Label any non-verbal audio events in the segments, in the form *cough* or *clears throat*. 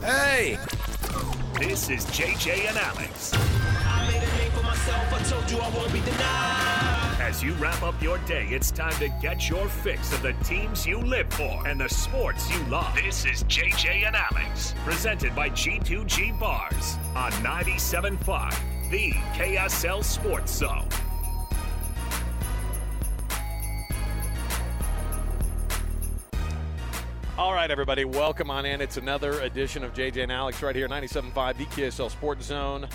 Hey! This is JJ and Alex. I made a name for myself. I told you I won't be denied. As you wrap up your day, it's time to get your fix of the teams you live for and the sports you love. This is JJ and Alex, presented by G2G Bars on 97.5, the KSL Sports Zone. All right, everybody, welcome on in. It's another edition of JJ and Alex right here, 97.5, the KSL Sports Zone.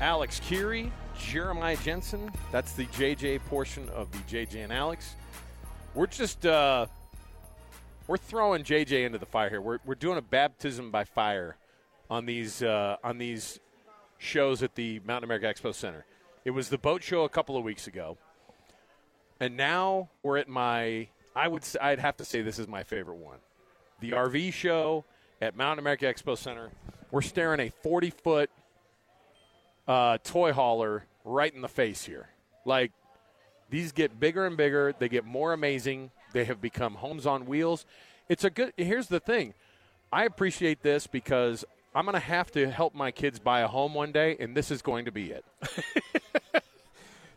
Alex Kirry, Jeremiah Jensen. That's the JJ portion of the JJ and Alex. We're just uh, we're throwing JJ into the fire here. We're, we're doing a baptism by fire on these uh, on these shows at the Mountain America Expo Center. It was the boat show a couple of weeks ago, and now we're at my. I would I'd have to say this is my favorite one the RV show at Mountain America Expo Center. We're staring a 40 foot uh, toy hauler right in the face here. Like, these get bigger and bigger, they get more amazing. They have become homes on wheels. It's a good, here's the thing I appreciate this because I'm going to have to help my kids buy a home one day, and this is going to be it. *laughs*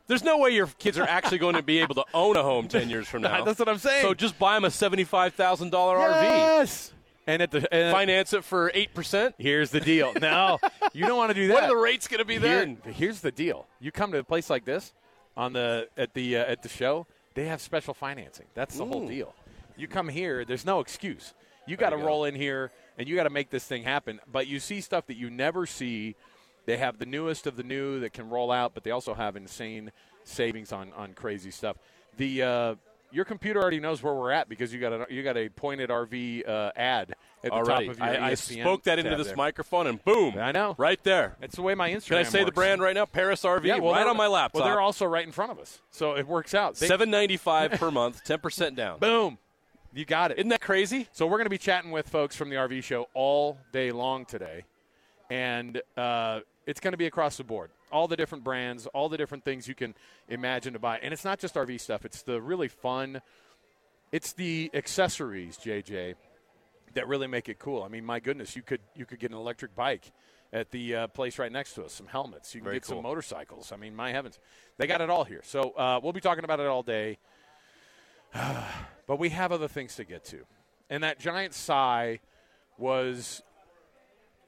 There's no way your kids are actually going to be able to own a home 10 years from *laughs* now. That's what I'm saying. So just buy them a $75,000 RV. Yes! And at the and Finance it for 8%. here's the deal. No, you don't want to do that. *laughs* What are the rates going to be Here- here's the deal: you come to a place like this on the at the uh, at the show, they have special financing. That's the whole deal. You come here, there's no excuse. You got to go. roll in here and you got to make this thing happen. But you see stuff that you never see. They have the newest of the new that can roll out, but they also have insane savings on on crazy stuff. The uh, your computer already knows where we're at because you got a you got a pointed RV uh, ad at the top of your I, I spoke that into this there. microphone and boom. I know. Right there. That's the way my Instagram. Can I say the brand right now? Parris RV, Yeah, well, right on my laptop. Well, they're also right in front of us, so it works out. Seven ninety five *laughs* per month, ten percent down. boom, you got it. Isn't that crazy? so we're going to be chatting with folks from the RV show all day long today, and uh, it's going to be across the board. All the different brands, all the different things you can imagine to buy, and it's not just RV stuff. It's the really fun. It's the accessories, JJ, that really make it cool. I mean, my goodness, you could you could get an electric bike at the uh, place right next to us, some helmets. You can Very get some motorcycles. I mean, my heavens, they got it all here. So uh, we'll be talking about it all day. *sighs* but we have other things to get to, and that giant sigh was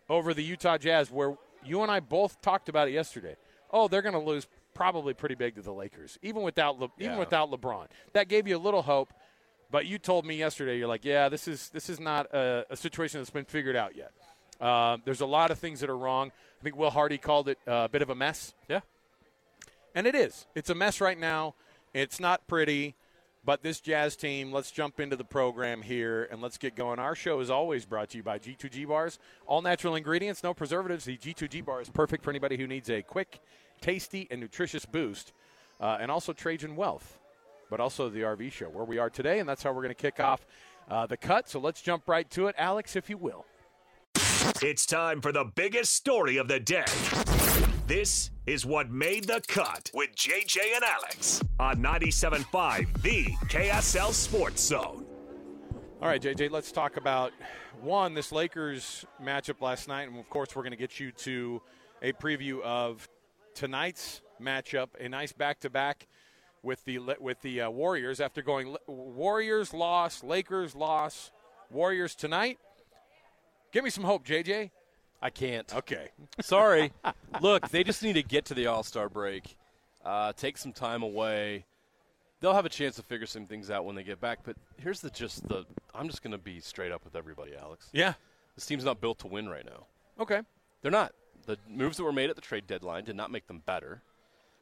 over the Utah Jazz, where you and I both talked about it yesterday. Oh, they're going to lose probably pretty big to the Lakers, even without Le- even without LeBron. That gave you a little hope. But you told me yesterday, you're like, yeah, this is this is not a, a situation that's been figured out yet. Uh, there's a lot of things that are wrong. I think Will Hardy called it uh, a bit of a mess, Yeah. and it is. It's a mess right now. It's not pretty, but this Jazz team. Let's jump into the program here and let's get going. Our show is always brought to you by G2G Bars. All natural ingredients, no preservatives. The G2G Bar is perfect for anybody who needs a quick, tasty, and nutritious boost, uh, and also Trajan Wealth but also the RV show where we are today, and that's how we're going to kick off uh, the cut. So let's jump right to it, Alex, if you will. It's time for the biggest story of the day. This is what made the cut with JJ and Alex on 97.5, the KSL Sports Zone. All right, JJ, let's talk about one this Lakers matchup last night, and of course, we're going to get you to a preview of tonight's matchup, a nice back-to-back with the with the uh, Warriors after going Warriors loss, Lakers loss, Warriors tonight. Give me some hope, JJ. I can't. Okay. *laughs* Sorry. Look, they just need to get to the All Star break, uh, take some time away. They'll have a chance to figure some things out when they get back. But here's the just the I'm just going to be straight up with everybody, Alex. Yeah. This team's not built to win right now. Okay. They're not. The moves that were made at the trade deadline did not make them better.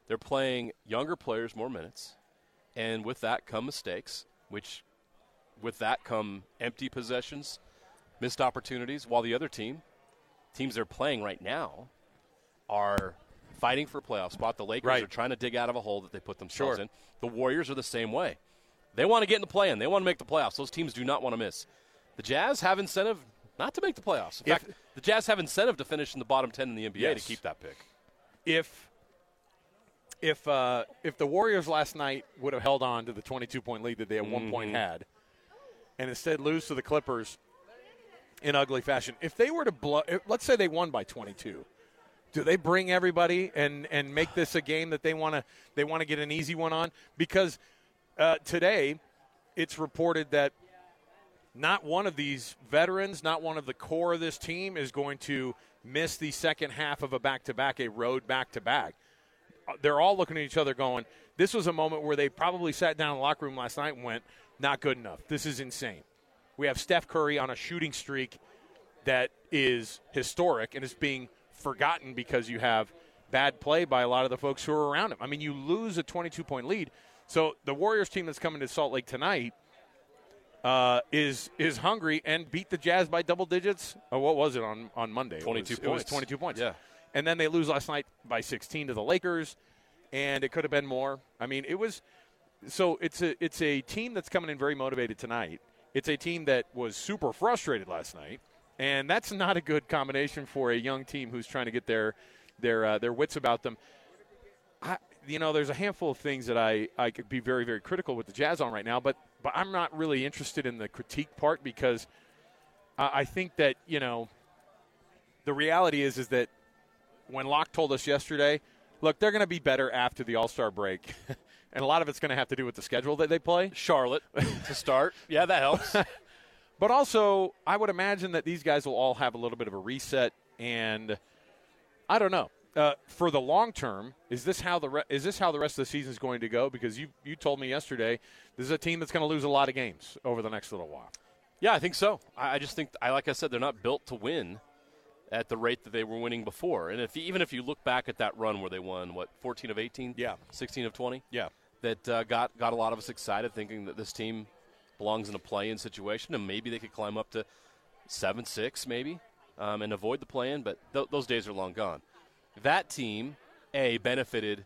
They're playing younger players more minutes, and with that come mistakes, which with that come empty possessions, missed opportunities, while the other team, teams they're playing right now, are fighting for a playoff spot. The Lakers Right. are trying to dig out of a hole that they put themselves Sure. in. The Warriors are the same way. They want to get in the play-in. They want to make the playoffs. Those teams do not want to miss. The Jazz have incentive not to make the playoffs. In If- fact, the Jazz have incentive to finish in the bottom 10 in the NBA Yes. to keep that pick. if if uh, if the Warriors last night would have held on to the 22 point lead that they at one point Mm-hmm. had, and instead lose to the Clippers, in ugly fashion. If they were to blow, let's say they won by 22, do they bring everybody and and make this a game that they want to they want to get an easy one on? Because uh, today, it's reported that not one of these veterans, not one of the core of this team, is going to miss the second half of a back to back, a road back to back. They're all looking at each other going, this was a moment where they probably sat down in the locker room last night and went, not good enough. This is insane. We have Steph Curry on a shooting streak that is historic and is being forgotten because you have bad play by a lot of the folks who are around him. I mean, you lose a 22 point lead. So the Warriors team that's coming to Salt Lake tonight uh, is is hungry and beat the Jazz by double digits. Oh, what was it on on Monday? It 22 was, points. It was 22 points. Yeah. And then they lose last night by 16 to the Lakers, and it could have been more. I mean, it was. So it's a it's a team that's coming in very motivated tonight. It's a team that was super frustrated last night, and that's not a good combination for a young team who's trying to get their their uh, their wits about them. I, you know, there's a handful of things that I, I could be very, very critical with the Jazz on right now, but but I'm not really interested in the critique part because uh, I think that you know the reality is is that when Locke told us yesterday, look, they're going to be better after the All Star break, *laughs* and a lot of it's going to have to do with the schedule that they play. Charlotte *laughs* to start. Yeah, that helps. *laughs* But also, I would imagine that these guys will all have a little bit of a reset, and I don't know. Uh, for the long term, is this how the re- is this how the rest of the season is going to go? Because you you told me yesterday this is a team that's going to lose a lot of games over the next little while. Yeah, I think so. I, I just think, I like I said, they're not built to win at the rate that they were winning before. And if even if you look back at that run where they won what 14 of 18, Yeah. 16 of 20, Yeah, that uh, got got a lot of us excited, thinking that this team belongs in a play-in situation and maybe they could climb up to seven, six, maybe, um, and avoid the play-in. But th- those days are long gone. That team, a benefited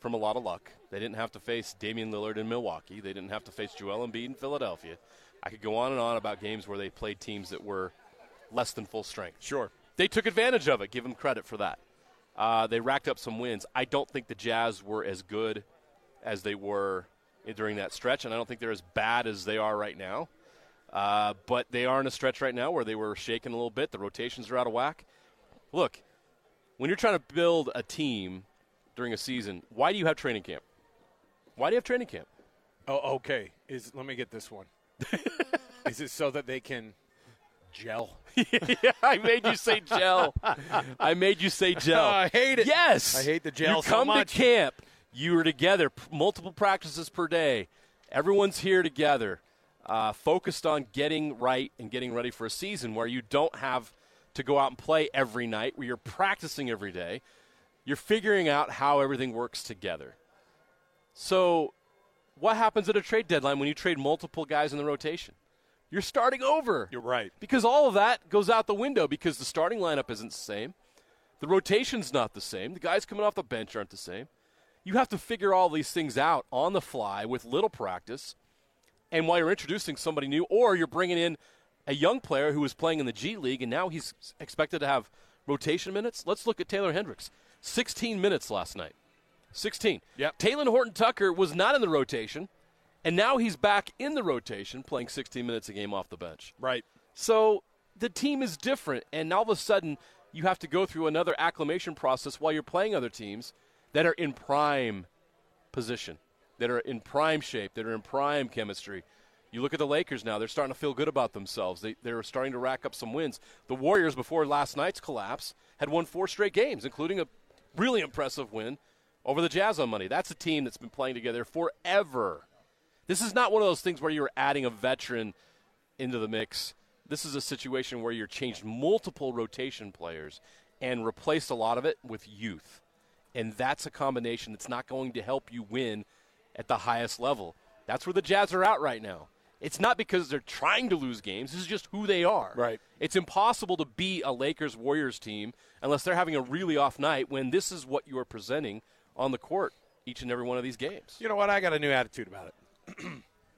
from a lot of luck. They didn't have to face Damian Lillard in Milwaukee. They didn't have to face Joel Embiid in Philadelphia. I could go on and on about games where they played teams that were less than full strength. sure. They took advantage of it. Give them credit for that. Uh, they racked up some wins. I don't think the Jazz were as good as they were during that stretch, and I don't think they're as bad as they are right now. Uh, but they are in a stretch right now where they were shaking a little bit. The rotations are out of whack. Look, when you're trying to build a team during a season, why do you have training camp? Why do you have training camp? Oh, okay. Is let me get this one. *laughs* is it so that they can gel? yeah, *laughs* I made you say gel. *laughs* I made you say gel. I hate it. Yes, I hate the gel You so come much. to camp. You are together, p- multiple practices per day. Everyone's here together, uh, focused on getting right and getting ready for a season where you don't have to go out and play every night. Where you're practicing every day. You're figuring out how everything works together. So, what happens at a trade deadline when you trade multiple guys in the rotation? You're starting over. You're right. Because all of that goes out the window because the starting lineup isn't the same. The rotation's not the same. The guys coming off the bench aren't the same. You have to figure all these things out on the fly with little practice. And while you're introducing somebody new, or you're bringing in a young player who was playing in the G League and now he's expected to have rotation minutes. Let's look at Taylor Hendricks. 16 minutes last night. 16. Yep. Talen Horton Tucker was not in the rotation, and now he's back in the rotation playing 16 minutes a game off the bench. Right. So the team is different, and all of a sudden you have to go through another acclimation process while you're playing other teams that are in prime position, that are in prime shape, that are in prime chemistry. You look at the Lakers now; they're starting to feel good about themselves. They, they're starting to rack up some wins. The Warriors, before last night's collapse, had won four straight games, including a really impressive win over the Jazz on Monday. That's a team that's been playing together forever. This is not one of those things where you're adding a veteran into the mix. This is a situation where you're changed multiple rotation players and replaced a lot of it with youth. And that's a combination that's not going to help you win at the highest level. That's where the Jazz are at right now. It's not because they're trying to lose games. This is just who they are. Right. It's impossible to beat a Lakers Warriors team unless they're having a really off night when this is what you are presenting on the court each and every one of these games. You know what? I got a new attitude about it.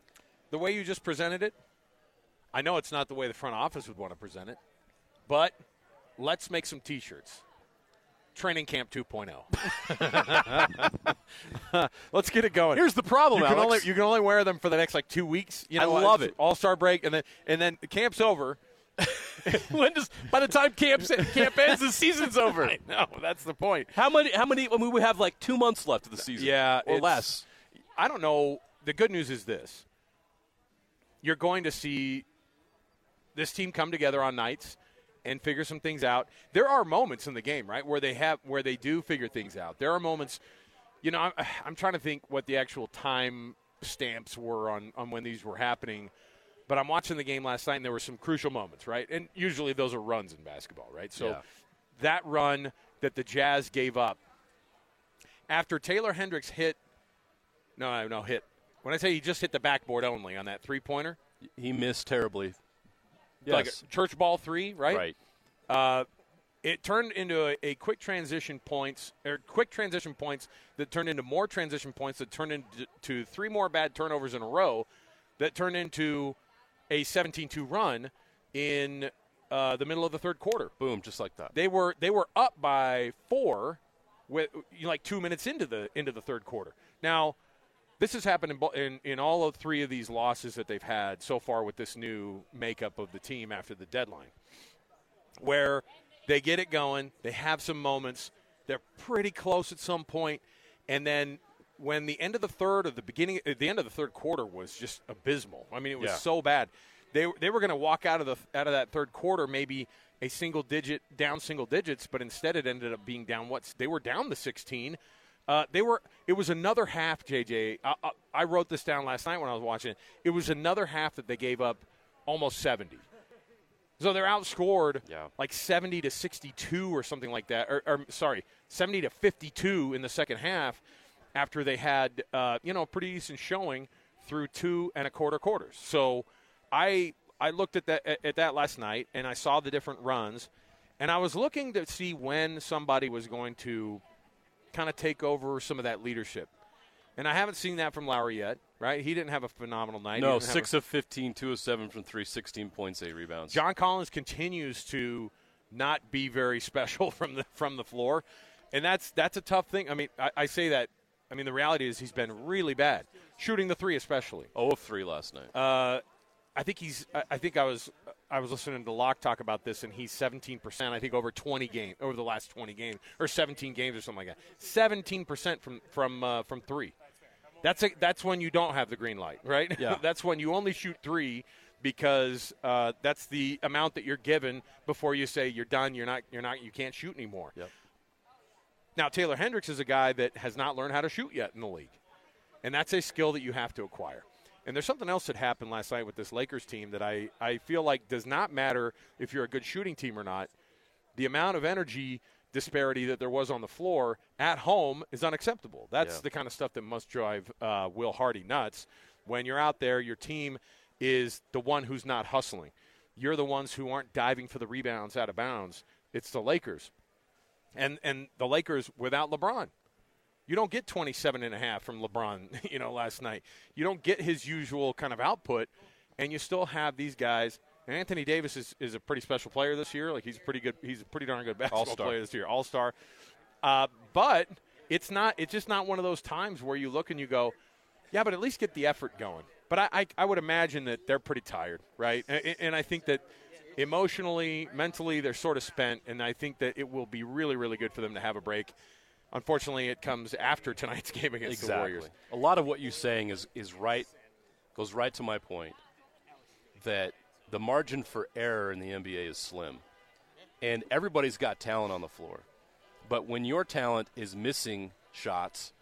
*clears throat* the way you just presented it, I know it's not the way the front office would want to present it, but let's make some T-shirts. Training Camp 2.0. *laughs* let's get it going. Here's the problem, you can Alex. only you can only wear them for the next like two weeks. You know, I know, love it. All Star break, and then and then the camp's over, *laughs* when does by the time camp camp ends, the season's *laughs* over. I know that's the point. How many? How many? I mean, we have like two months left of the season. Yeah, or less. I don't know. The good news is this: you're going to see this team come together on nights and figure some things out. There are moments in the game, right, where they have where they do figure things out. There are moments, you know. I'm, *sighs* I'm trying to think what the actual time stamps were on on when these were happening. But I'm watching the game last night, and there were some crucial moments, right? And usually those are runs in basketball, right? So Yeah. that run that the Jazz gave up after Taylor Hendricks hit, no, no, hit. When I say he just hit the backboard only on that three pointer, He missed terribly. Like Yes. a church ball three, right? right. Uh, it turned into a, a quick transition points or quick transition points that turned into more transition points that turned into three more bad turnovers in a row that turned into a 17-2 run in uh, the middle of the third quarter. Boom, just like that. They were they were up by four with you know, like two minutes into the into the third quarter. Now, this has happened in, in in all of three of these losses that they've had so far with this new makeup of the team after the deadline, where they get it going, they have some moments, they're pretty close at some point, and then when the end of the third or the beginning, at the end of the third quarter was just abysmal. I mean, it was Yeah. so bad. They they were going to walk out of the out of that third quarter maybe a single digit down single digits, but instead it ended up being down. What they were down the 16. Uh, they were. It was another half. JJ, I, I, I wrote this down last night when I was watching. it. It was another half that they gave up almost 70. So they're outscored Yeah. like 70 to 62 or something like that. Or, or sorry, 70 to 52 in the second half after they had, uh, you know, a pretty decent showing through two and a quarter quarters. So I I looked at that at, at that last night and I saw the different runs and I was looking to see when somebody was going to kind of take over some of that leadership. And I haven't seen that from Lauri yet, right? He didn't have a phenomenal night. No, didn't a- six of 15, two of seven from three, 16 points, eight rebounds. John Collins continues to not be very *laughs* special from the from the floor, and that's that's a tough thing. I mean, I, I say that. I mean, the reality is he's been really bad shooting the three, especially. Oh, of 3 last night. Uh, I think he's. I- I think I was. I was listening to Locke talk about this, and he's 17 percent. I think over 20 games, over the last 20 games, or 17 games, or something like that. 17 percent from from uh, from three. That's a, that's when you don't have the green light, right? Yeah. *laughs* that's when you only shoot three because uh, that's the amount that you're given before you say you're done. You're not. You're not. You can't shoot anymore. Yep. Now Taylor Hendricks is a guy that has not learned how to shoot yet in the league, and that's a skill that you have to acquire. And there's something else that happened last night with this Lakers team that I, I feel like does not matter if you're a good shooting team or not. The amount of energy disparity that there was on the floor at home is unacceptable. That's Yeah. the kind of stuff that must drive uh, Will Hardy nuts. When you're out there, your team is the one who's not hustling. You're the ones who aren't diving for the rebounds out of bounds. It's the Lakers. And and the Lakers without LeBron. You don't get 27 and a half from LeBron, *laughs* you know, last night. You don't get his usual kind of output and you still have these guys. And Anthony Davis is, is a pretty special player this year. Like he's pretty good. He's a pretty darn good basketball All-star. player this year. All star. Uh, but it's not. It's just not one of those times where you look and you go, yeah, but at least get the effort going. But I, I, I would imagine that they're pretty tired, right? And, and I think that emotionally, mentally, they're sort of spent. And I think that it will be really, really good for them to have a break. Unfortunately, it comes after tonight's *laughs* game against the Warriors. A lot of what you're saying is, is right, goes right to my point that the margin for error in the NBA is slim. And everybody's got talent on the floor. But when your talent is missing shots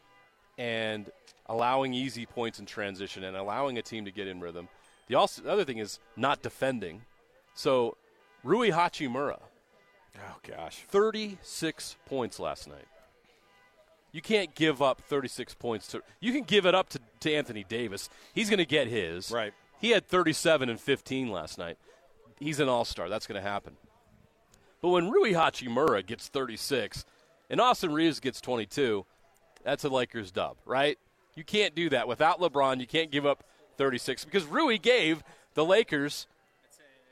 and allowing easy points in transition and allowing a team to get in rhythm, the, also, the other thing is not defending. So, Rui Hachimura, Oh gosh. 36 points last night. You can't give up 36 points to. You can give it up to, to Anthony Davis. He's going to get his. Right. He had 37 and 15 last night. He's an all star. That's going to happen. But when Rui Hachimura gets 36 and Austin Reaves gets 22, that's a Lakers dub, right? You can't do that. Without LeBron, you can't give up 36 because Rui gave the Lakers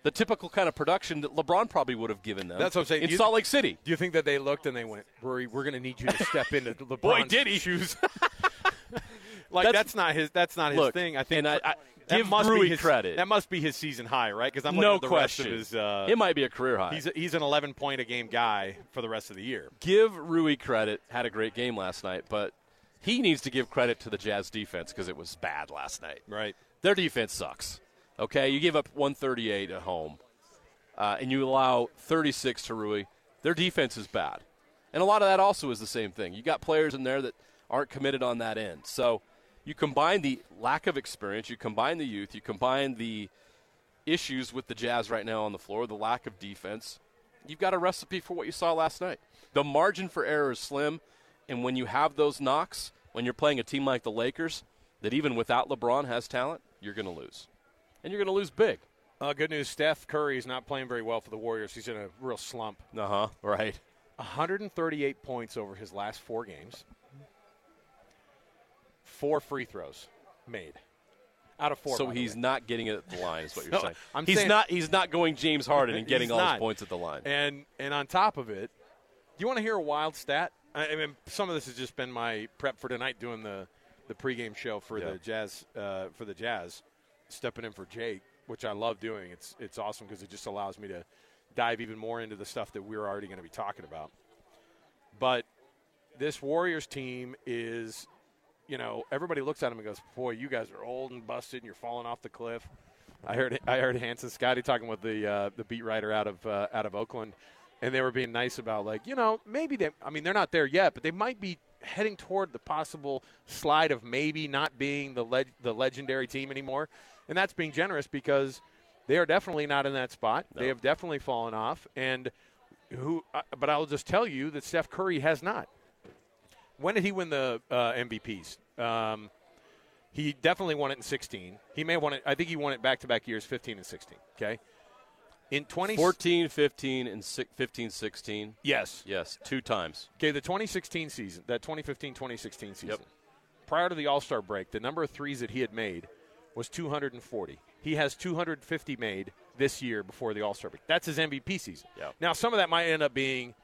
the typical kind of production that LeBron probably would have given them. That's what I'm saying. In You- Salt Lake City. Do you think that they looked and they went, Rory, we're going to need you to step into *laughs* LeBron's Boy, did he. shoes? *laughs* like That's- that's, not his. That's not his Look, thing. I think. and I, I, Give must be Rui his- credit. That must be his season high, right? Because I'm no looking at the rest question. of his. Uh, it might be a career high. he's he's an 11 point a game guy for the rest of the year. give Rui credit. Had a great game last night, but he needs to give credit to the Jazz defense because it was bad last night. Right. Their defense sucks. Okay, you give up 138 at home, uh, and you allow 36 to Rui. Their defense is bad, and a lot of that also is the same thing. You got players in there that aren't committed on that end. So you combine the lack of experience, you combine the youth, you combine the issues with the Jazz right now on the floor, the lack of defense. You've got a recipe for what you saw last night. The margin for error is slim, and when you have those knocks, when you're playing a team like the Lakers, that even without LeBron has talent, you're going to lose, and you're going to lose big. Uh, good news: Steph Curry is not playing very well for the Warriors. He's in a real slump. Uh huh. Right. 138 points over his last four games. Four free throws made out of four. so he's not getting it at the line, is what *laughs* you're saying. I'm he's saying- not. He's not going James Harden and *laughs* getting all not. his points at the line. And and on top of it, do you want to hear a wild stat? I, I mean, some of this has just been my prep for tonight, doing the the pregame show for Yeah. the Jazz uh, for the Jazz, stepping in for Jake, which I love doing. It's it's awesome because it just allows me to dive even more into the stuff that we're already going to be talking about. But this Warriors team is, you know, everybody looks at him and goes, "Boy, you guys are old and busted, and you're falling off the cliff." I heard I heard Hans and Scotty talking with the uh, the beat writer out of uh, out of Oakland, and they were being nice about like, you know, maybe they. I mean, they're not there yet, but they might be heading toward the possible slide of maybe not being the the legendary team anymore, and that's being generous because they are definitely not in that spot. They have definitely fallen off, and who? Uh, but I'll just tell you that Steph Curry has not. When did he win the uh, MVPs? Um, he definitely won it in 16. He may have won it. I think he won it back to back years, 15 and 16. Okay. In 20, 15, and six, 15, 16. yes. Yes, two times. Okay, the 2016 season, that 2015-2016 season. Yep. Prior to the All-Star break, the number of threes that he had made was 240. He has 250 made this year before the All-Star break. That's his MVP season. Yep. Now, some of that might end up being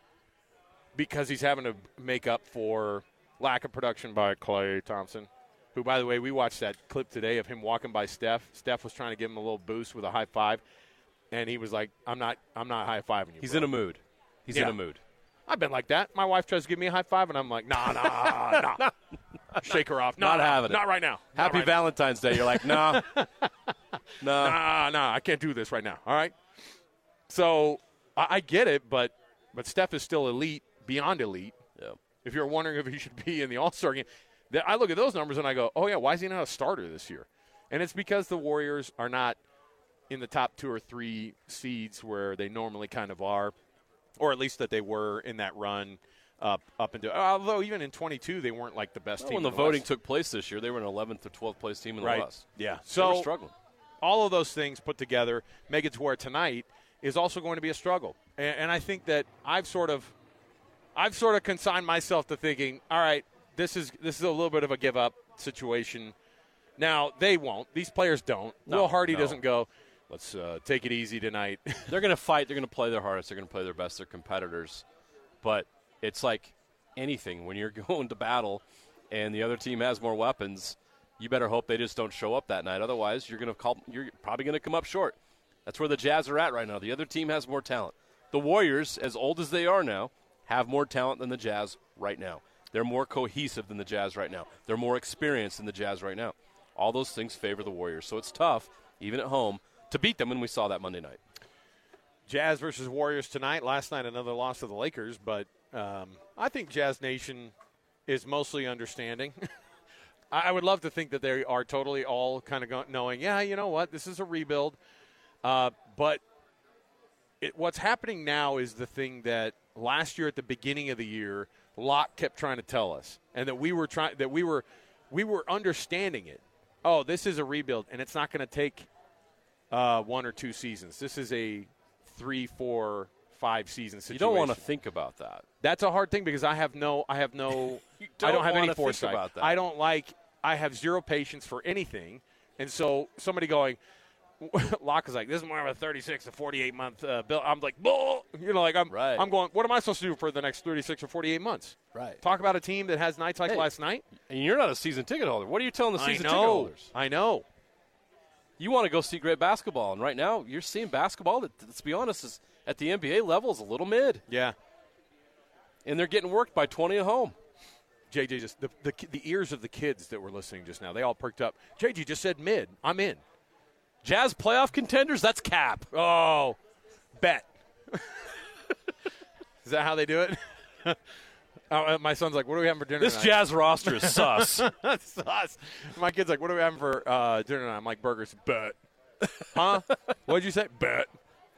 because he's having to make up for lack of production by Klay Thompson, who, by the way, we watched that clip today of him walking by Steph. Steph was trying to give him a little boost with a high five, and he was like, "I'm not, I'm not high fiving you." He's bro." in a mood. He's in a mood. I've been like that. My wife tries to give me a high five, and I'm like, nah, nah, *laughs* nah. *laughs* Shake her off. Not Nah, having it. Not right now. Happy right Valentine's Day. You're like, nah, *laughs* nah. now. Nah, nah. I can't do this right now. All right. So I, I get it, but but Steph is still elite, beyond elite. Yeah. If you're wondering if he should be in the All Star game, th- I look at those numbers and I go, oh yeah, why is he not a starter this year? And it's because the Warriors are not in the top two or three seeds where they normally kind of are, or at least that they were in that run up up into. Although even in 22, they weren't like the best Well, team. when the in voting West. took place this year, they were an 11th or 12th place team in the right, West. yeah. They were So struggling. all of those things put together make it to where tonight is also going to be a struggle. And, and I think that I've sort of, I've sort of consigned myself to thinking, all right, this is this is a little bit of a give up situation. Now they won't; these players don't. No, Will Hardy no. doesn't go. Let's uh, take it easy tonight. *laughs* They're going to fight. They're going to play their hardest. They're going to play their best. They're competitors. But it's like anything when you're *laughs* going to battle and the other team has more weapons, you better hope they just don't show up that night. Otherwise, you're going to call. You're probably going to come up short. That's where the Jazz are at right now. The other team has more talent. The Warriors, as old as they are now, have more talent than the Jazz right now. They're more cohesive than the Jazz right now. They're more experienced than the Jazz right now. All those things favor the Warriors. So it's tough, even at home, to beat them. And we saw that Monday night. Jazz versus Warriors tonight. Last night, another loss to the Lakers, but um, I think Jazz Nation is mostly understanding. *laughs* I would love to think that they are totally all kind of knowing, yeah, you know what, this is a rebuild. Uh, but it, what's happening now is the thing that last year at the beginning of the year, Locke kept trying to tell us, and that we were trying that we were we were understanding it. Oh, this is a rebuild, and it's not going to take uh, one or two seasons. This is a three, four, five season situation. You don't want to think about that. That's a hard thing because I have no, I have no, *laughs* I don't don't have any foresight. about that. I don't like, I have zero patience for anything, and so somebody going, *laughs* Locke is like, this is more of a 36 to 48 month uh, bill. I'm like, Bull! you know, like I'm, Right. I'm going. What am I supposed to do for the next 36 or 48 months? Right. Talk about a team that has nights like Hey, last night. And you're not a season ticket holder. What are you telling the season ticket holders? I know. You want to go see great basketball, and right now you're seeing basketball that, let's be honest, is at the NBA level is a little mid, Yeah. and they're getting worked by 20 at home. JJ just the, the the ears of the kids that were listening just now. They all perked up. JJ just said mid. I'm in. Jazz playoff contenders, that's cap. Oh, bet. *laughs* Is that how they do it? *laughs* oh, uh, my son's like, "What are we having for dinner?" This tonight?" Jazz roster is *laughs* sus. That's us. My kid's like, "What are we having for uh, dinner tonight?" I'm like, "Burgers." Bet. Huh? What'd you say? Bet.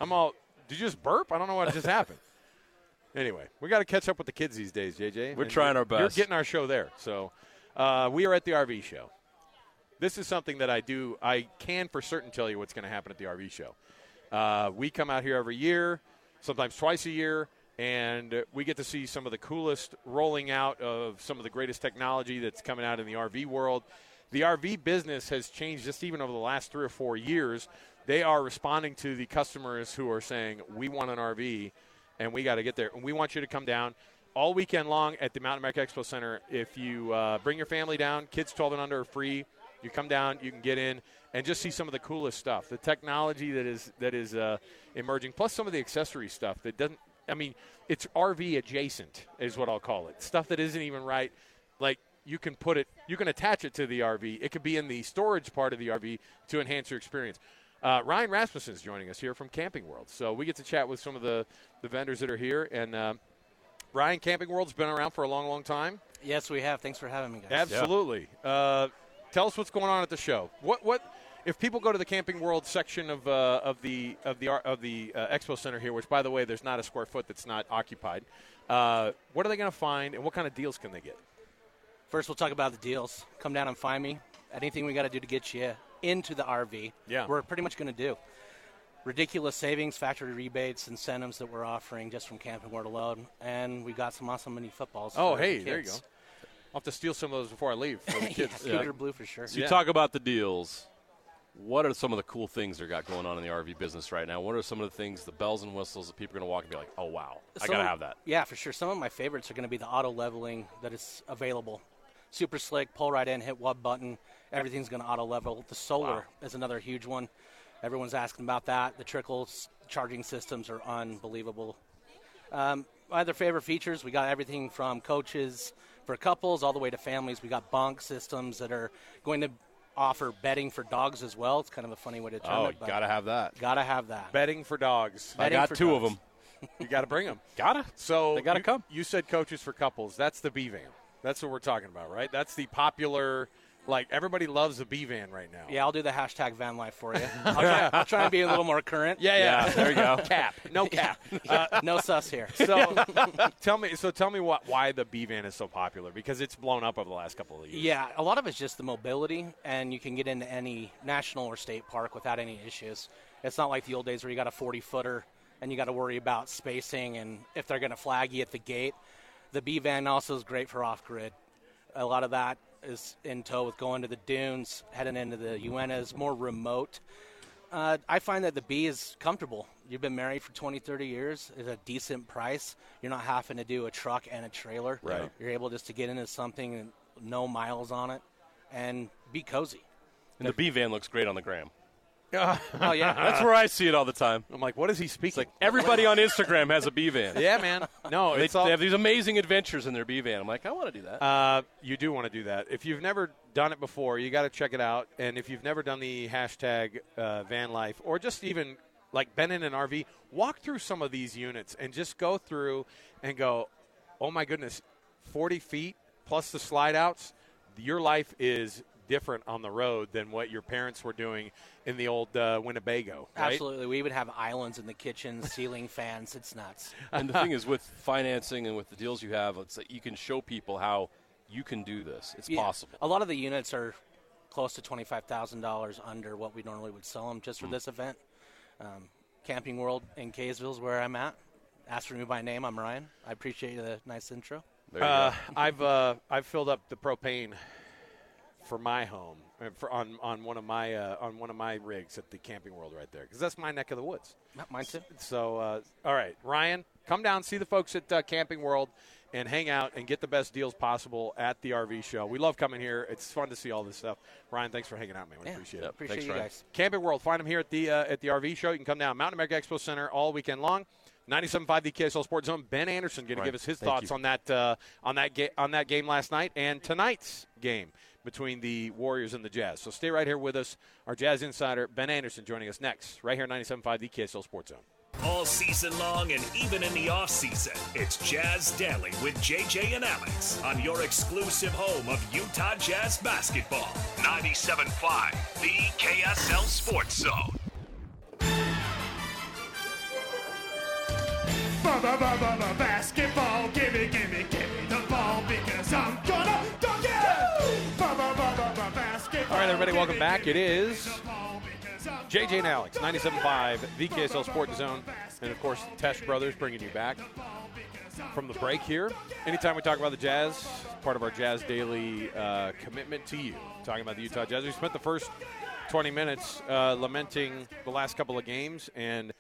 I'm all. Did you just burp? I don't know what just happened. Anyway, we got to catch up with the kids these days, JJ. We're And trying our best. You're getting our show there. So, uh, we are at the RV show. This is something that I do. I can for certain tell you what's going to happen at the RV show. Uh, we come out here every year, sometimes twice a year, and we get to see some of the coolest rolling out of some of the greatest technology that's coming out in the RV world. The RV business has changed just even over the last three or four years. They are responding to the customers who are saying, We want an RV and we got to get there. And we want you to come down all weekend long at the Mountain America Expo Center. If you uh, bring your family down, kids 12 and under are free. You come down, you can get in and just see some of the coolest stuff, the technology that is that is uh, emerging, plus some of the accessory stuff that doesn't. I mean, it's RV adjacent, is what I'll call it. Stuff that isn't even right. Like you can put it, you can attach it to the RV. It could be in the storage part of the RV to enhance your experience. Uh, Ryan Rasmussen is joining us here from Camping World, so we get to chat with some of the, the vendors that are here. And uh, Ryan, Camping World's been around for a long, long time. Yes, we have. Thanks for having me, guys. Absolutely. Uh, tell us what's going on at the show. What what if people go to the Camping World section of uh, of the of the of the uh, Expo Center here, which by the way, there's not a square foot that's not occupied. Uh, what are they going to find, and what kind of deals can they get? First, we'll talk about the deals. Come down and find me. Anything we got to do to get you into the RV, Yeah. we're pretty much going to do. Ridiculous savings, factory rebates, incentives that we're offering just from Camping World alone, and we got some awesome mini footballs. Oh, hey, the there you go. I'll have to steal some of those before I leave for the *laughs* yeah, kids. Cougar Blue for sure. So you Yeah. talk about the deals. What are some of the cool things they got going on in the RV business right now? What are some of the things, the bells and whistles that people are going to walk and be like, "Oh wow, I got to have that." Yeah, for sure. Some of my favorites are going to be the auto leveling that is available. Super slick, pull right in, hit one button, everything's going to auto level. The solar is another huge one. Everyone's asking about that. The trickles charging systems are unbelievable. Um, my other favorite features, we got everything from coaches for couples all the way to families. We got bunk systems that are going to offer betting for dogs as well. It's kind of a funny way to term Oh, it. but got to have that. gotta have that. Betting for dogs. I got for two of them. *laughs* You got to bring them. Gotta. So They gotta you, come. You said coaches for couples. That's the B van. That's what we're talking about, right? That's the popular. Like everybody loves a B van right now. Yeah, I'll do the hashtag van life for you. I'll try, *laughs* I'll try and be a little more current. yeah, yeah. Yeah, there you go. *laughs* cap, no *laughs* cap. no sus here. So tell me, so tell me what why the B van is so popular because it's blown up over the last couple of years. Yeah, a lot of it's just the mobility, and you can get into any national or state park without any issues. It's not like the old days where you got a 40 footer and you got to worry about spacing and if they're going to flag you at the gate. The B van also is great for off grid. A lot of that is in tow with going to the dunes, heading into the Uintas, more remote. Uh, I find that the B is comfortable. You've been married for 20, 30 years. It's a decent price. You're not having to do a truck and a trailer. Right. You're able just to get into something and no miles on it and be cozy. And the B van looks great on the gram. Oh, yeah. *laughs* That's where I see it all the time. I'm like, what is he It's speaking? like everybody on *laughs* Instagram has a B van. *laughs* yeah, man. No, They, all. they have these amazing adventures in their B van. I'm like, I want to do that. Uh, you do want to do that. If you've never done it before, you got to check it out. And if you've never done the hashtag uh, van life or just even like been in an RV, walk through some of these units and just go through and go, oh my goodness, 40 feet plus the slide outs, your life is different on the road than what your parents were doing in the old uh, Winnebago. Right? Absolutely. We would have islands in the kitchen, ceiling fans. It's nuts. *laughs* and the thing is, with financing and with the deals you have, it's like you can show people how you can do this. It's Yeah. possible. A lot of the units are close to $25,000 under what we normally would sell them just for this event. Um, Camping World in Kaysville is where I'm at. Ask for me by name. I'm Ryan. I appreciate the nice intro. There you Uh, go. I've uh, I've filled up the propane for my home uh, for on, on one of my uh, on one of my rigs at the Camping World right there because that's my neck of the woods. Mine too. So uh, all right, Ryan, come down see the folks at uh, Camping World, and hang out and get the best deals possible at the RV show. We love coming here. It's fun to see all this stuff. Ryan, thanks for hanging out, man. We Yeah, appreciate it. Appreciate Thanks, you Ryan. guys. Camping World. Find them here at the uh, at the RV show. You can come down Mountain America Expo Center all weekend long. 97.5 the KSL Sports Zone. Ben Anderson going Right. to give us his Thank thoughts you. on that uh, on that ga- on that game last night and tonight's game between the Warriors and the Jazz. So stay right here with us. Our Jazz insider Ben Anderson joining us next, right here 97.5 the KSL Sports Zone. All season long and even in the off season, it's Jazz Daily with JJ and Alex on your exclusive home of Utah Jazz basketball. 97.5, the KSL Sports Zone. Basketball, gimme gimme gimme the ball because I'm gonna dunk it. Ba ba ba ba ba basketball. All right, everybody, welcome back. It is the ball because I'm JJ and Alex, 97.5 the KSL Sports Zone, and of course Tesh Brothers bringing you back from the break here. Anytime we talk about the Jazz, part of our Jazz Daily uh, commitment to you, talking about the Utah Jazz. We spent the first 20 minutes uh, lamenting the last couple of games, and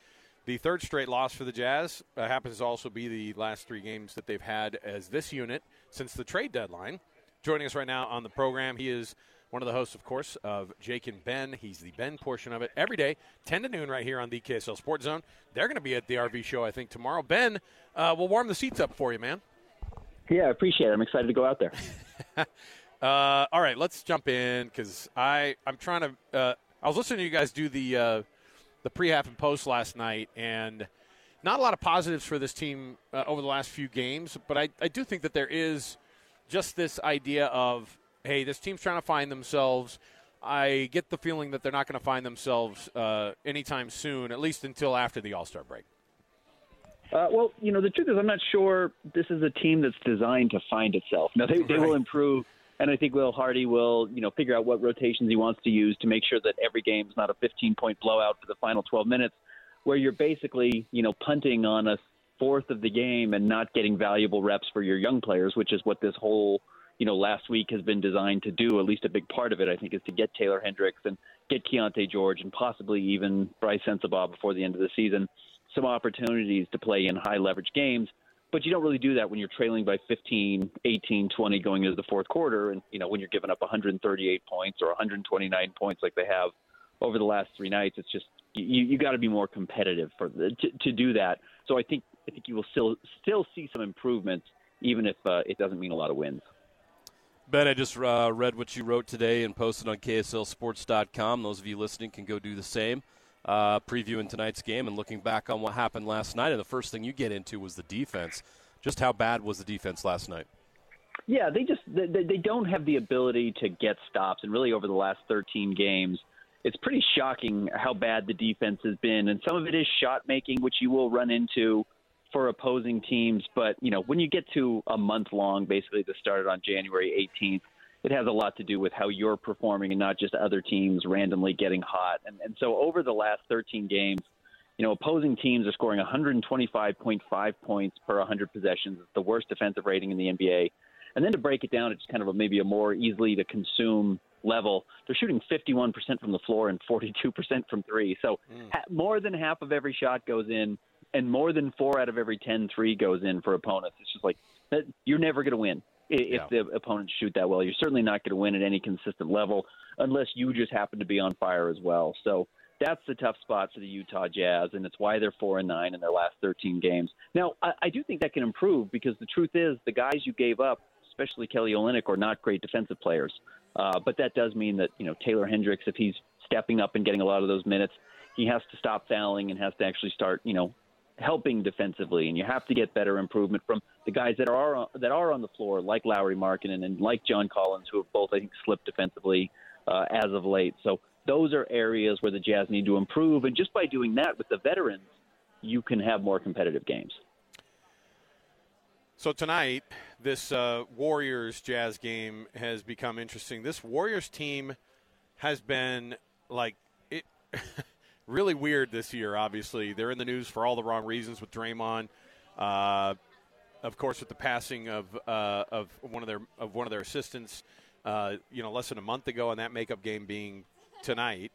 the third straight loss for the Jazz uh, happens to also be the last three games that they've had as this unit since the trade deadline. Joining us right now on the program, he is one of the hosts, of course, of Jake and Ben. He's the Ben portion of it every day, 10 to noon, right here on the KSL Sports Zone. They're going to be at the RV show, I think, tomorrow. Ben, uh, we'll warm the seats up for you, man. Yeah, I appreciate it. I'm excited to go out there. *laughs* Uh, all right, let's jump in because I I'm trying to. Uh, I was listening to you guys do the uh, the pre half and post last night, and not a lot of positives for this team uh, over the last few games. But I I do think that there is just this idea of hey, this team's trying to find themselves. I get the feeling that they're not going to find themselves uh, anytime soon, at least until after the All Star break. Uh, well, you know, the truth is, I'm not sure this is a team that's designed to find itself. Now, they, they will improve, and I think Will Hardy will, you know, figure out what rotations he wants to use to make sure that every game is not a 15 point blowout for the final 12 minutes, where you're basically, you know, punting on a fourth of the game and not getting valuable reps for your young players, which is what this whole, you know, last week has been designed to do. At least a big part of it, I think, is to get Taylor Hendricks and get Keyonte George and possibly even Brice Sensabaugh before the end of the season some opportunities to play in high leverage games. But you don't really do that when you're trailing by 15, 18, 20 going into the fourth quarter. And, you know, when you're giving up 138 points or 129 points like they have over the last three nights, it's just, you, you got to be more competitive for the, to, to do that. So I think, I think you will still, still see some improvements, even if uh, it doesn't mean a lot of wins. Ben, I just uh, read what you wrote today and posted on KSLSports.com. Those of you listening can go do the same. Uh, previewing tonight's game and looking back on what happened last night. And the first thing you get into was the defense. Just how bad was the defense last night? Yeah, they just they, they don't have the ability to get stops, and really over the last 13 games, it's pretty shocking how bad the defense has been. And some of it is shot making, which you will run into for opposing teams. But you know, when you get to a month long, basically that started on January 18th, it has a lot to do with how you're performing and not just other teams randomly getting hot. And, and so over the last 13 games, you know, opposing teams are scoring 125.5 points per 100 possessions. It's the worst defensive rating in the NBA. And then to break it down, it's kind of a, maybe a more easily to consume level. They're shooting 51% from the floor and 42% from three. So mm. ha- more than half of every shot goes in, and more than four out of every 10 three goes in for opponents. It's just like that, you're never going to win if Yeah. the opponents shoot that well. You're certainly not going to win at any consistent level unless you just happen to be on fire as well. So that's the tough spot for the Utah Jazz, and it's why they're four and nine in their last 13 games. Now, I, I do think that can improve because the truth is the guys you gave up, especially Kelly Olynyk, are not great defensive players. Uh, but that does mean that you know Taylor Hendricks, if he's stepping up and getting a lot of those minutes, he has to stop fouling and has to actually start you know helping defensively, and you have to get better improvement from the guys that are that are on the floor, like Lauri Markkanen and like John Collins, who have both I think slipped defensively uh, as of late. So those are areas where the Jazz need to improve, and just by doing that with the veterans, you can have more competitive games. So tonight, this uh, Warriors Jazz game has become interesting. This Warriors team has been like it *laughs* really weird this year. Obviously, they're in the news for all the wrong reasons with Draymond. Uh, of course, with the passing of uh, of one of their of one of their assistants, uh, you know, less than a month ago, and that makeup game being tonight.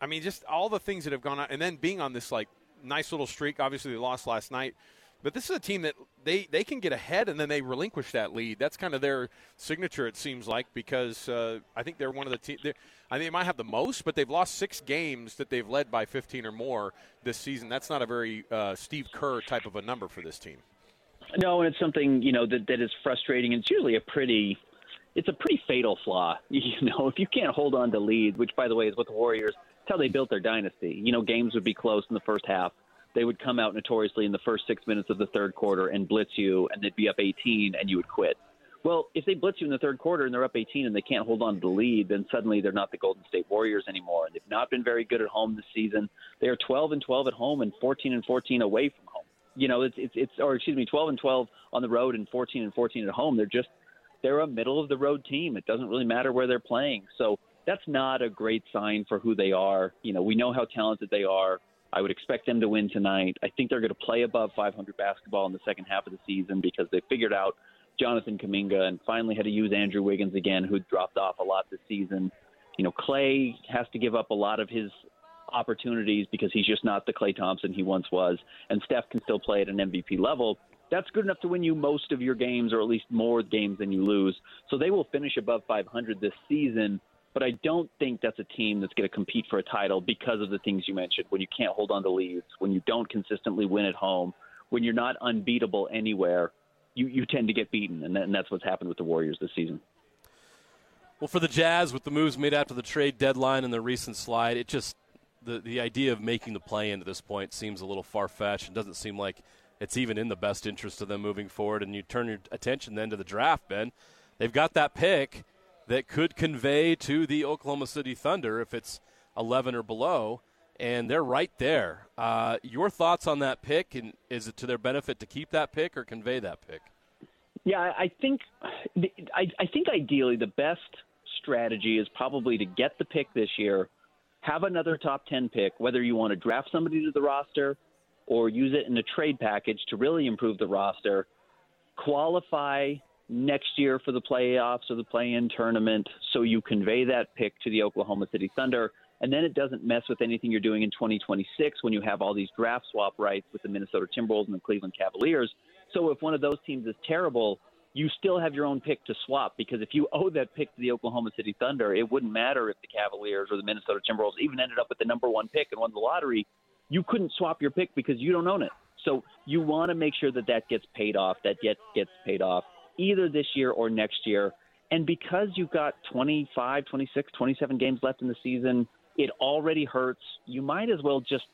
I mean, just all the things that have gone on, and then being on this like nice little streak. Obviously, they lost last night, But this is a team that they, they can get ahead and then they relinquish that lead. That's kind of their signature, it seems like, because uh, I think they're one of the teams. I think they might have the most, but they've lost six games that they've led by 15 or more this season. That's not a very uh, Steve Kerr type of a number for this team. No, and it's something you know that that is frustrating. It's usually a pretty, it's a pretty fatal flaw. *laughs* You know, if you can't hold on to leads, which by the way is what the Warriors, how they built their dynasty. You know, games would be close in the first half. They would come out notoriously in the first six minutes of the third quarter and blitz you, and they'd be up 18, and you would quit. Well, if they blitz you in the third quarter and they're up 18 and they can't hold on to the lead, then suddenly they're not the Golden State Warriors anymore. And they've not been very good at home this season. They are 12 and 12 at home and 14 and 14 away from home. You know, it's it's, it's or excuse me, 12 and 12 on the road and 14 and 14 at home. They're just they're a middle of the road team. It doesn't really matter where they're playing. So that's not a great sign for who they are. You know, we know how talented they are. I would expect them to win tonight. I think they're going to play above 500 basketball in the second half of the season because they figured out Jonathan Kuminga and finally had to use Andrew Wiggins again, who dropped off a lot this season. You know, Klay has to give up a lot of his opportunities because he's just not the Klay Thompson he once was, and Steph can still play at an MVP level. That's good enough to win you most of your games, or at least more games than you lose. So they will finish above 500 this season. But I don't think that's a team that's going to compete for a title because of the things you mentioned. When you can't hold on to leads, when you don't consistently win at home, when you're not unbeatable anywhere, you, you tend to get beaten, and, that, and that's what's happened with the Warriors this season. Well, for the Jazz, with the moves made after the trade deadline and the recent slide, it just the the idea of making the play into this point seems a little far fetched and doesn't seem like it's even in the best interest of them moving forward. And you turn your attention then to the draft, Ben. They've got that pick that could convey to the Oklahoma City Thunder if it's 11 or below, and they're right there. Uh, your thoughts on that pick, and is it to their benefit to keep that pick or convey that pick? Yeah, I think I, I think ideally the best strategy is probably to get the pick this year, have another top 10 pick, whether you want to draft somebody to the roster or use it in a trade package to really improve the roster, qualify next year for the playoffs or the play in tournament so you convey that pick to the Oklahoma City Thunder. And then it doesn't mess with anything you're doing in 2026 when you have all these draft swap rights with the Minnesota Timberwolves and the Cleveland Cavaliers. So if one of those teams is terrible, you still have your own pick to swap because if you owe that pick to the Oklahoma City Thunder, it wouldn't matter if the Cavaliers or the Minnesota Timberwolves even ended up with the number one pick and won the lottery. You couldn't swap your pick because you don't own it. So you want to make sure that that gets paid off, that gets gets paid off either this year or next year. And because you've got 25, 26, 27 games left in the season, it already hurts. You might as well just,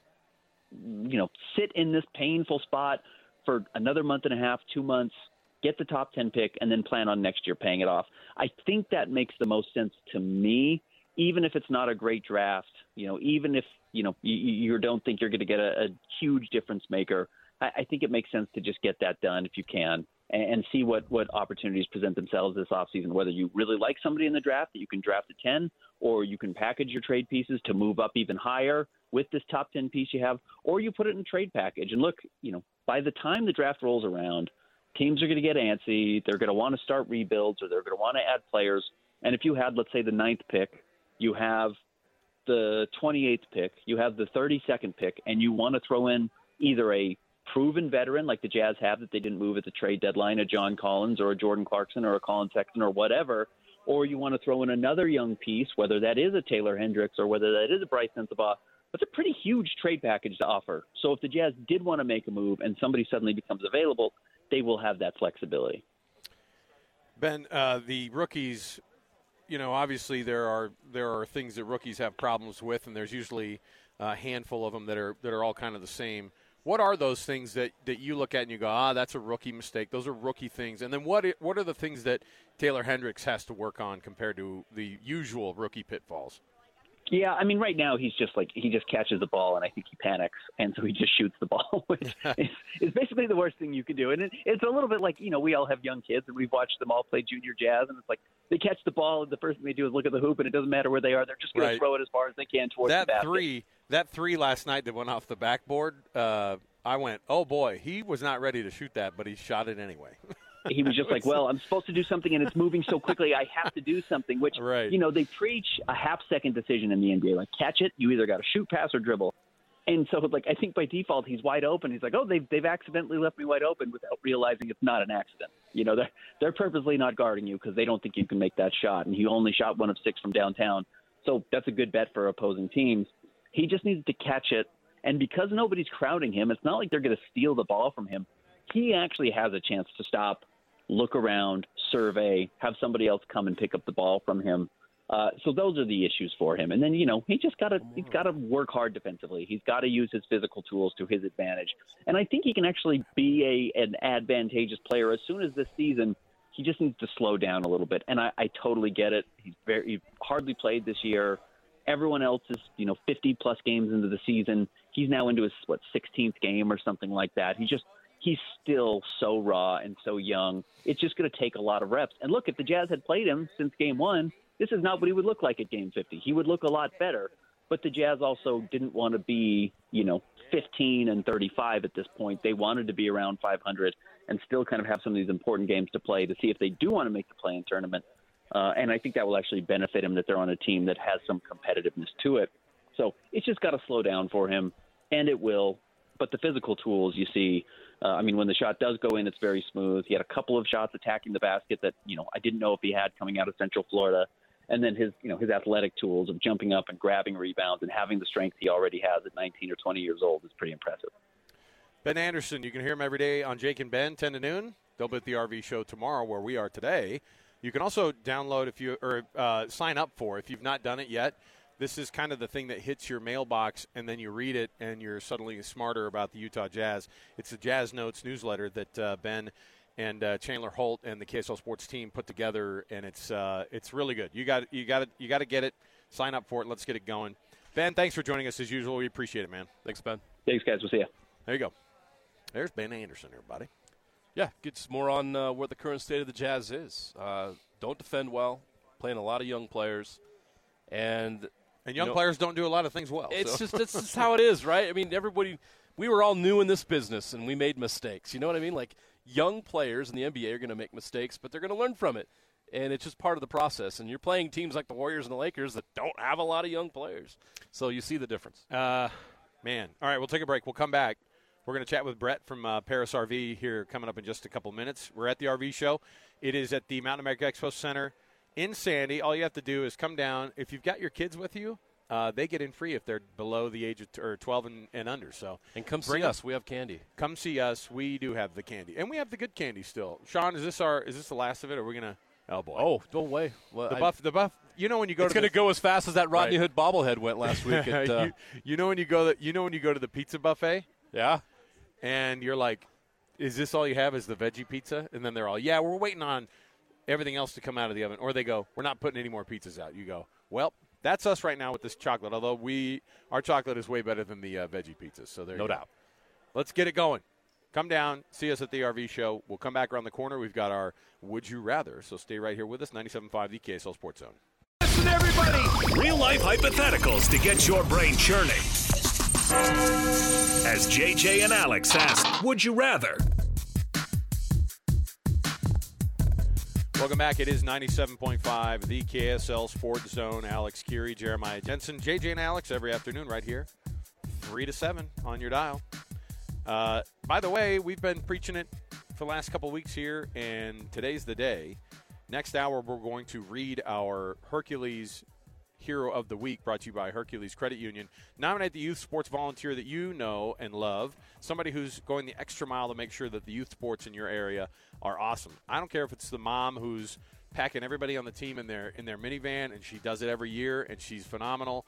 you know, sit in this painful spot for another month and a half, two months, get the top 10 pick, and then plan on next year paying it off. I think that makes the most sense to me, even if it's not a great draft, you know, even if, you know, you, you don't think you're going to get a, a huge difference maker. I, I think it makes sense to just get that done if you can and, see what, what opportunities present themselves this offseason, whether you really like somebody in the draft that you can draft at 10 or you can package your trade pieces to move up even higher with this top 10 piece you have, or you put it in a trade package. And look, you know, by the time the draft rolls around, teams are going to get antsy. They're going to want to start rebuilds or they're going to want to add players. And if you had, let's say, the ninth pick, you have the 28th pick, you have the 32nd pick, and you want to throw in either a proven veteran like the Jazz have that they didn't move at the trade deadline, a John Collins or a Jordan Clarkson or a Collin Sexton or whatever, or you want to throw in another young piece, whether that is a Taylor Hendricks or whether that is a Brice Sensabaugh, that's a pretty huge trade package to offer. So if the Jazz did want to make a move and somebody suddenly becomes available, they will have that flexibility. Ben, uh, the rookies, you know, obviously there are there are things that rookies have problems with, and there's usually a handful of them that are that are all kind of the same. What are those things that, that you look at and you go, ah, that's a rookie mistake. Those are rookie things. And then what what are the things that Taylor Hendricks has to work on compared to the usual rookie pitfalls? Yeah, I mean, right now he's just like he just catches the ball, and I think he panics, and so he just shoots the ball, *laughs* which *laughs* is, is basically the worst thing you can do. And it, it's a little bit like you know we all have young kids, and we've watched them all play junior jazz, and it's like they catch the ball, and the first thing they do is look at the hoop, and it doesn't matter where they are, they're just going Right. to throw it as far as they can towards that the basket. three that three last night that went off the backboard, uh, I went, oh boy, he was not ready to shoot that, but he shot it anyway. *laughs* he was just like, "Well, I'm supposed to do something, and it's moving so quickly, I have to do something." Which, Right. you know, they preach a half second decision in the NBA. Like, catch it, you either got to shoot, pass, or dribble. And so, like, I think by default he's wide open. He's like, oh, they've they've accidentally left me wide open without realizing it's not an accident. You know, they're they're purposely not guarding you because they don't think you can make that shot. And he only shot one of six from downtown, so that's a good bet for opposing teams. He just needs to catch it, and because nobody's crowding him, it's not like they're going to steal the ball from him. He actually has a chance to stop, look around, survey, have somebody else come and pick up the ball from him. Uh, so those are the issues for him. And then you know he just got to he's got to work hard defensively. He's got to use his physical tools to his advantage. And I think he can actually be a an advantageous player as soon as this season. He just needs to slow down a little bit. And I, I totally get it. He's very he hardly played this year. Everyone else is you know 50 plus games into the season. He's now into his what 16th game or something like that. He just he's still so raw and so young. It's just going to take a lot of reps. And look, if the Jazz had played him since game one this is not what he would look like at game 50. He would look a lot better. But the Jazz also didn't want to be, you know, 15 and 35 at this point. They wanted to be around 500 and still kind of have some of these important games to play to see if they do want to make the play in tournament. Uh, and I think that will actually benefit him that they're on a team that has some competitiveness to it. So it's just got to slow down for him, and it will. But the physical tools you see, uh, I mean, when the shot does go in, it's very smooth. He had a couple of shots attacking the basket that, you know, I didn't know if he had coming out of Central Florida and then his you know his athletic tools of jumping up and grabbing rebounds and having the strength he already has at 19 or 20 years old is pretty impressive. Ben Anderson, you can hear him every day on Jake and Ben 10 to noon. They'll be at the RV show tomorrow where we are today. You can also download if you or uh, sign up for if you've not done it yet. This is kind of the thing that hits your mailbox, and then you read it, and you're suddenly smarter about the Utah Jazz. It's the Jazz Notes newsletter that uh, Ben and uh, Chandler Holt and the KSL Sports team put together, and it's uh, it's really good. You got you got you got to get it. Sign up for it. Let's get it going. Ben, thanks for joining us as usual. We appreciate it, man. Thanks, Ben. Thanks, guys. We'll see you. There you go. There's Ben Anderson, everybody. Yeah, gets more on uh, where the current state of the Jazz is. Uh, don't defend well, playing a lot of young players, and and young you know, players don't do a lot of things well. It's so. just it's just *laughs* how it is, right? I mean, everybody. We were all new in this business, and we made mistakes. You know what I mean? Like young players in the NBA are going to make mistakes, but they're going to learn from it. And it's just part of the process. And you're playing teams like the Warriors and the Lakers that don't have a lot of young players. So you see the difference. Uh, man. All right, we'll take a break. We'll come back. We're going to chat with Brett from uh, Parris RV here coming up in just a couple minutes. We're at the RV show. It is at the Mountain America Expo Center in Sandy. All you have to do is come down. If you've got your kids with you, uh, they get in free if they're below the age of t- or 12 and, and under. So and come bring see us. We have candy. Come see us. We do have the candy, and we have the good candy still. Sean, is this our? Is this the last of it? Or are we gonna? Oh boy! Oh, no way. Well, the I, buff. The buff. You know when you go. It's going to go as fast as that Rodney right. Hood bobblehead went last week. *laughs* At, uh, you, you know when you go. The, you know when you go to the pizza buffet. Yeah. And you're like, is this all you have? Is the veggie pizza? And then they're all, yeah, we're waiting on everything else to come out of the oven. Or they go, we're not putting any more pizzas out. You go, well, that's us right now with this chocolate. Although we, our chocolate is way better than the uh, veggie pizzas. So there, no you doubt. Go. Let's get it going. Come down, see us at the RV show. We'll come back around the corner. We've got our Would You Rather. So stay right here with us. 97.5 the KSL Sports Zone. Listen, everybody. Real life hypotheticals to get your brain churning. As JJ and Alex ask, Would you rather? Welcome back. It is 97.5, the KSL Sports Zone. Alex Kirry, Jeremiah Jensen, JJ and Alex every afternoon right here, 3 to 7 on your dial. Uh, by the way, we've been preaching it for the last couple weeks here, and today's the day. Next hour, we're going to read our Hercules Hero of the Week, brought to you by Hercules Credit Union. Nominate the youth sports volunteer that you know and love, somebody who's going the extra mile to make sure that the youth sports in your area are awesome. I don't care if it's the mom who's packing everybody on the team in their in their minivan and she does it every year and she's phenomenal.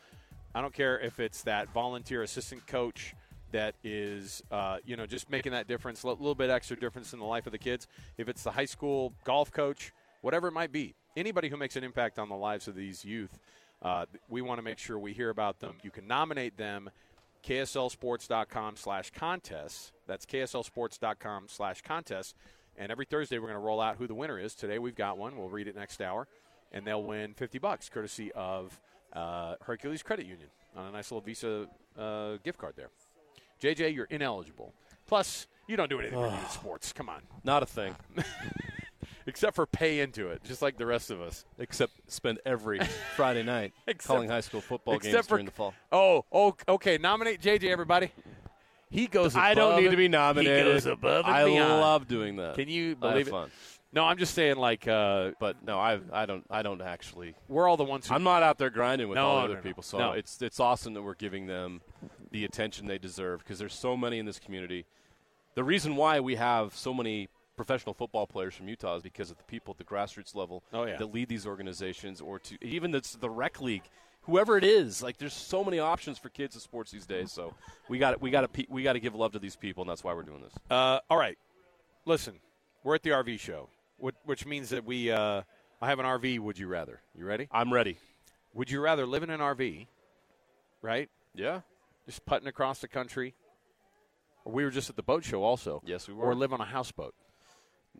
I don't care if it's that volunteer assistant coach that is, uh, you know, just making that difference, a little bit extra difference in the life of the kids. If it's the high school golf coach, whatever it might be, anybody who makes an impact on the lives of these youth, uh, we want to make sure we hear about them. You can nominate them, kslsports.com slash contests. That's kslsports.com slash contests. And every Thursday, we're going to roll out who the winner is. Today, we've got one. We'll read it next hour. And they'll win 50 bucks, courtesy of uh, Hercules Credit Union on a nice little Visa uh, gift card there. JJ, you're ineligible. Plus, you don't do anything for youth sports. Come on. Not a thing. *laughs* except for pay into it, just like the rest of us. Except spend every *laughs* Friday night Except- calling high school football games for during the fall. Oh, oh, okay. Nominate JJ, everybody. He goes. I don't need to be nominated. He goes above and I beyond. I love doing that. Can you believe it? fun. No, I'm just saying, like, uh, But no, I I don't I don't actually. we're all the ones who. I'm not out there grinding with No, all no, other no. people, so No. it's it's awesome that we're giving them the attention they deserve because there's so many in this community. The reason why we have so many professional football players from Utah is because of the people at the grassroots level Oh, yeah. that lead these organizations, or to even the, the rec league, whoever it is. Like there's so many options for kids in sports these days. So we got we got to we got to give love to these people, and that's why we're doing this. Uh, all right. Listen, we're at the RV show, which, which means that we. Uh, I have an RV. Would you rather? You ready? I'm ready. Would you rather live in an RV, right? Yeah. Just putting across the country. Or we were just at the boat show, also. Yes, we were. Or live on a houseboat.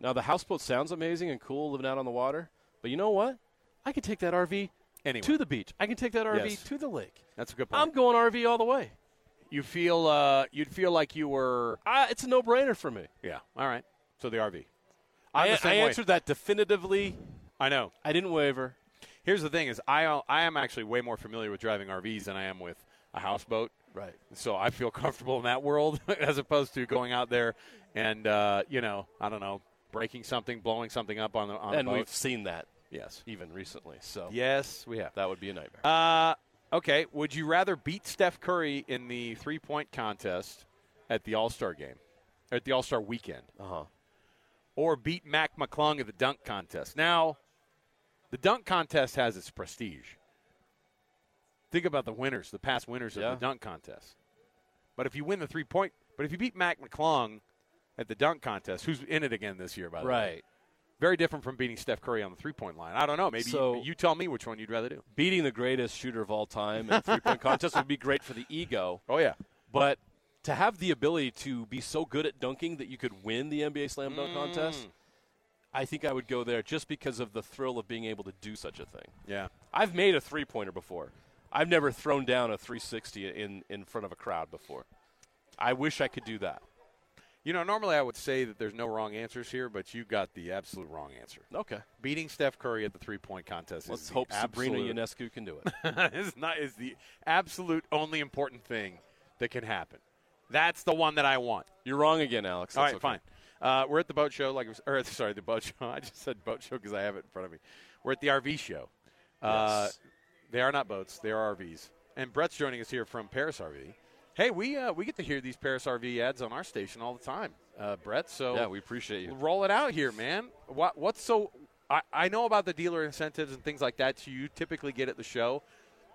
Now the houseboat sounds amazing and cool living out on the water, but you know what? I could take that RV Anyway. to the beach. I can take that RV Yes. to the lake. That's a good point. I'm going RV all the way. you feel. Uh, you'd feel like you were. I, it's a no-brainer for me. Yeah. All right. So the RV. I, I'm the I answered that definitively. I know. I didn't waver. Here's the thing: is I I am actually way more familiar with driving RVs than I am with a houseboat. Right. So I feel comfortable in that world *laughs* as opposed to going out there and uh, you know I don't know breaking something, blowing something up on the on And we've seen that yes, even recently. So yes, we have. that would be a nightmare. Uh, okay. Would you rather beat Steph Curry in the three point contest at the All Star game, or at the All Star weekend, Uh-huh. or beat Mac McClung at the dunk contest? Now, the dunk contest has its prestige. Think about the winners, the past winners Yeah. of the dunk contest. But if you win the three point, but if you beat Mac McClung at the dunk contest, who's in it again this year, by the way? Right. Very different from beating Steph Curry on the three point line. I don't know. Maybe So- you, you tell me which one you'd rather do. Beating the greatest shooter of all time in a three-point *laughs* contest would be great for the ego. Oh, yeah. But to have the ability to be so good at dunking that you could win the NBA Slam Dunk Mm. contest, I think I would go there just because of the thrill of being able to do such a thing. Yeah. I've made a three pointer before. I've never thrown down a 360 in, in front of a crowd before. I wish I could do that. You know, normally I would say that there's no wrong answers here, but you got the absolute wrong answer. Okay. Beating Steph Curry at the three point contest Let's is the hope Sabrina absolute- Ionescu can do it. *laughs* is not is the absolute only important thing that can happen. That's the one that I want. You're wrong again, Alex. All That's right, okay. fine. Uh, we're at the boat show, like was, or *laughs* sorry, the boat show. *laughs* I just said boat show because I have it in front of me. We're at the RV show. Uh, Yes. They are not boats; they are RVs. And Brett's joining us here from Parris RV. Hey, we uh, we get to hear these Parris RV ads on our station all the time, uh, Brett. So Yeah, we appreciate you. roll it out here, man. What what's so? I, I know about the dealer incentives and things like that. You typically get at the show,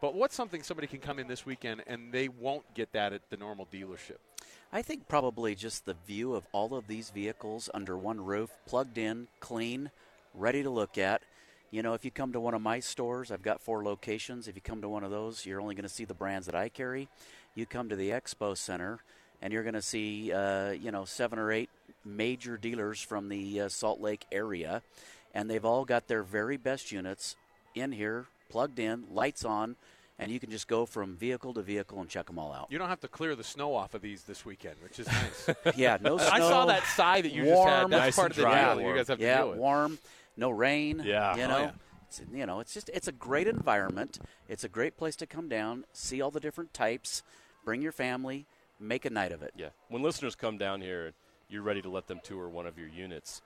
but what's something somebody can come in this weekend and they won't get that at the normal dealership? I think probably just the view of all of these vehicles under one roof, plugged in, clean, ready to look at. You know, if you come to one of my stores, I've got four locations. If you come to one of those, you're only going to see the brands that I carry. You come to the Expo Center, and you're going to see, uh, you know, seven or eight major dealers from the uh, Salt Lake area, and they've all got their very best units in here, plugged in, lights on, and you can just go from vehicle to vehicle and check them all out. You don't have to clear the snow off of these this weekend, which is nice. *laughs* Yeah, no snow. I saw that sigh that you just had. warm, That's nice part and of the dry deal and you guys have to yeah, deal with. warm, no rain. Yeah. you Oh, know, yeah. It's, you know, it's just it's a great environment. It's a great place to come down, see all the different types, bring your family, make a night of it. Yeah. When listeners come down here, you're ready to let them tour one of your units.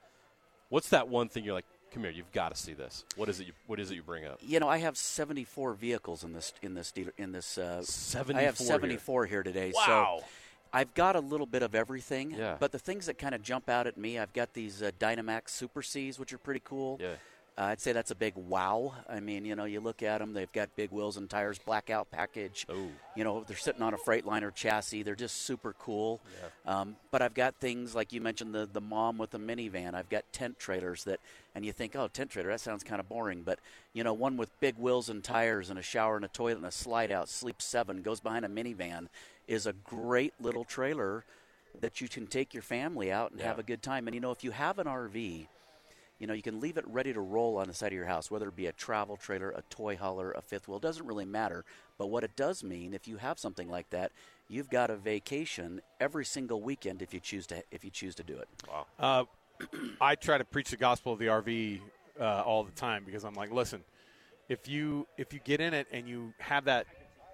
What's that one thing you're like, come here, you've got to see this? What is it? You, what is it you bring up? You know, I have 74 vehicles in this in this dealer in this. Uh, 74 I have here. 74 here, today. Wow. So I've got a little bit of everything. Yeah. But the things that kind of jump out at me, I've got these uh, Dynamax Super Cs, which are pretty cool. Yeah. Uh, I'd say that's a big wow. I mean, you know, you look at them; they've got big wheels and tires, blackout package. Oh. You know, they're sitting on a Freightliner chassis. They're just super cool. Um, but I've got things like you mentioned the the mom with the minivan. I've got tent trailers that, and you think, oh, tent trailer, that sounds kind of boring. But you know, one with big wheels and tires and a shower and a toilet and a slide out, sleep seven, goes behind a minivan, is a great little trailer that you can take your family out and have a good time. And you know, if you have an RV you know, you can leave it ready to roll on the side of your house, whether it be a travel trailer, a toy hauler, a fifth wheel. It doesn't really matter. But what it does mean, if you have something like that, you've got a vacation every single weekend if you choose to if you choose to do it. Uh, I try to preach the gospel of the RV uh, all the time because I'm like, listen, if you if you get in it and you have that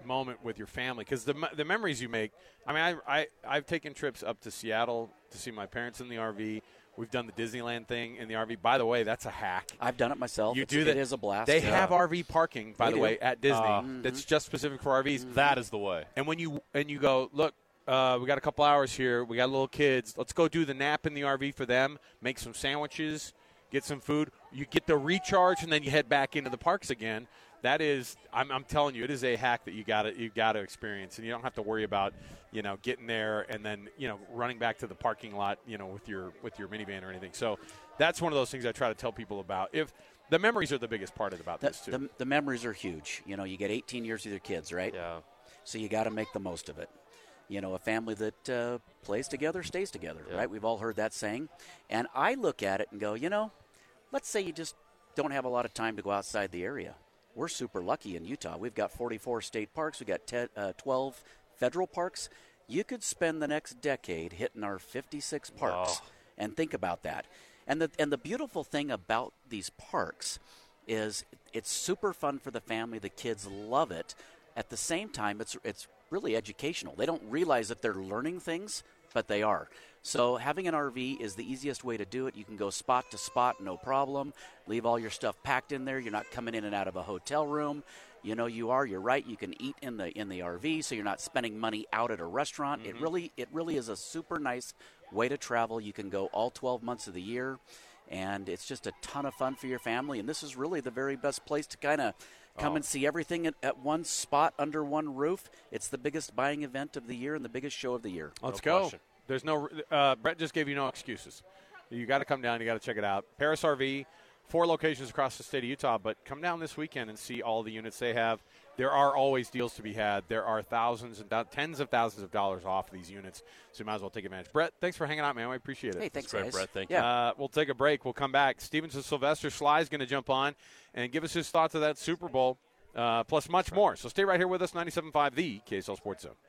moment with your family, because the the memories you make. I mean, I, I I've taken trips up to Seattle to see my parents in the RV. We've done the Disneyland thing in the RV. By the way, that's a hack. I've done it myself. You It's- do that. It is a blast. They Yeah. have RV parking, by They the do. way, at Disney. Ah. That's just specific for RVs. That is the way. And when you and you go, look, uh, we got a couple hours here. We got little kids. Let's go do the nap in the RV for them. Make some sandwiches. Get some food. You get the recharge, and then you head back into the parks again. That is, I'm, I'm telling you, it is a hack that you got to you got to experience, and you don't have to worry about, you know, getting there and then you know running back to the parking lot, you know, with your with your minivan or anything. So that's one of those things I try to tell people about. If the memories are the biggest part about The, this too. the, the memories are huge. You know, you get 18 years with your kids, right? Yeah. So you got to make the most of it. You know, a family that uh, plays together stays together, Yeah. right? We've all heard that saying. And I look at it and go, you know, let's say you just don't have a lot of time to go outside the area. We're super lucky in Utah. We've got 44 state parks, we've got 10, uh, 12 federal parks. You could spend the next decade hitting our 56 parks. Oh. And think about that. And the, and the beautiful thing about these parks is it's super fun for the family. The kids love it. At the same time, it's it's really educational. They don't realize that they're learning things, but they are. So having an RV is the easiest way to do it. You can go spot to spot, no problem. Leave all your stuff packed in there. You're not coming in and out of a hotel room. You know you are. You're right. You can eat in the in the RV, so you're not spending money out at a restaurant. It mm-hmm. really it really is a super nice way to travel. You can go all 12 months of the year and it's just a ton of fun for your family. And this is really the very best place to kind of come and see everything at, at one spot under one roof. It's the biggest buying event of the year and the biggest show of the year. Let's No go. question. There's no. Uh, Brett just gave you no excuses. You got to come down. You got to check it out. Parris RV, four locations across the state of Utah. But come down this weekend and see all the units they have. There are always deals to be had. There are thousands and thou- tens of thousands of dollars off these units. So you might as well take advantage. Brett, thanks for hanging out, man. We appreciate it. Hey, thanks, great, guys. Brett. Thank yeah. Uh, we'll take a break. We'll come back. Stevenson Sylvester Sly is going to jump on and give us his thoughts of that Super Bowl, uh, plus much more. So stay right here with us, 97.5, the KSL Sports Zone.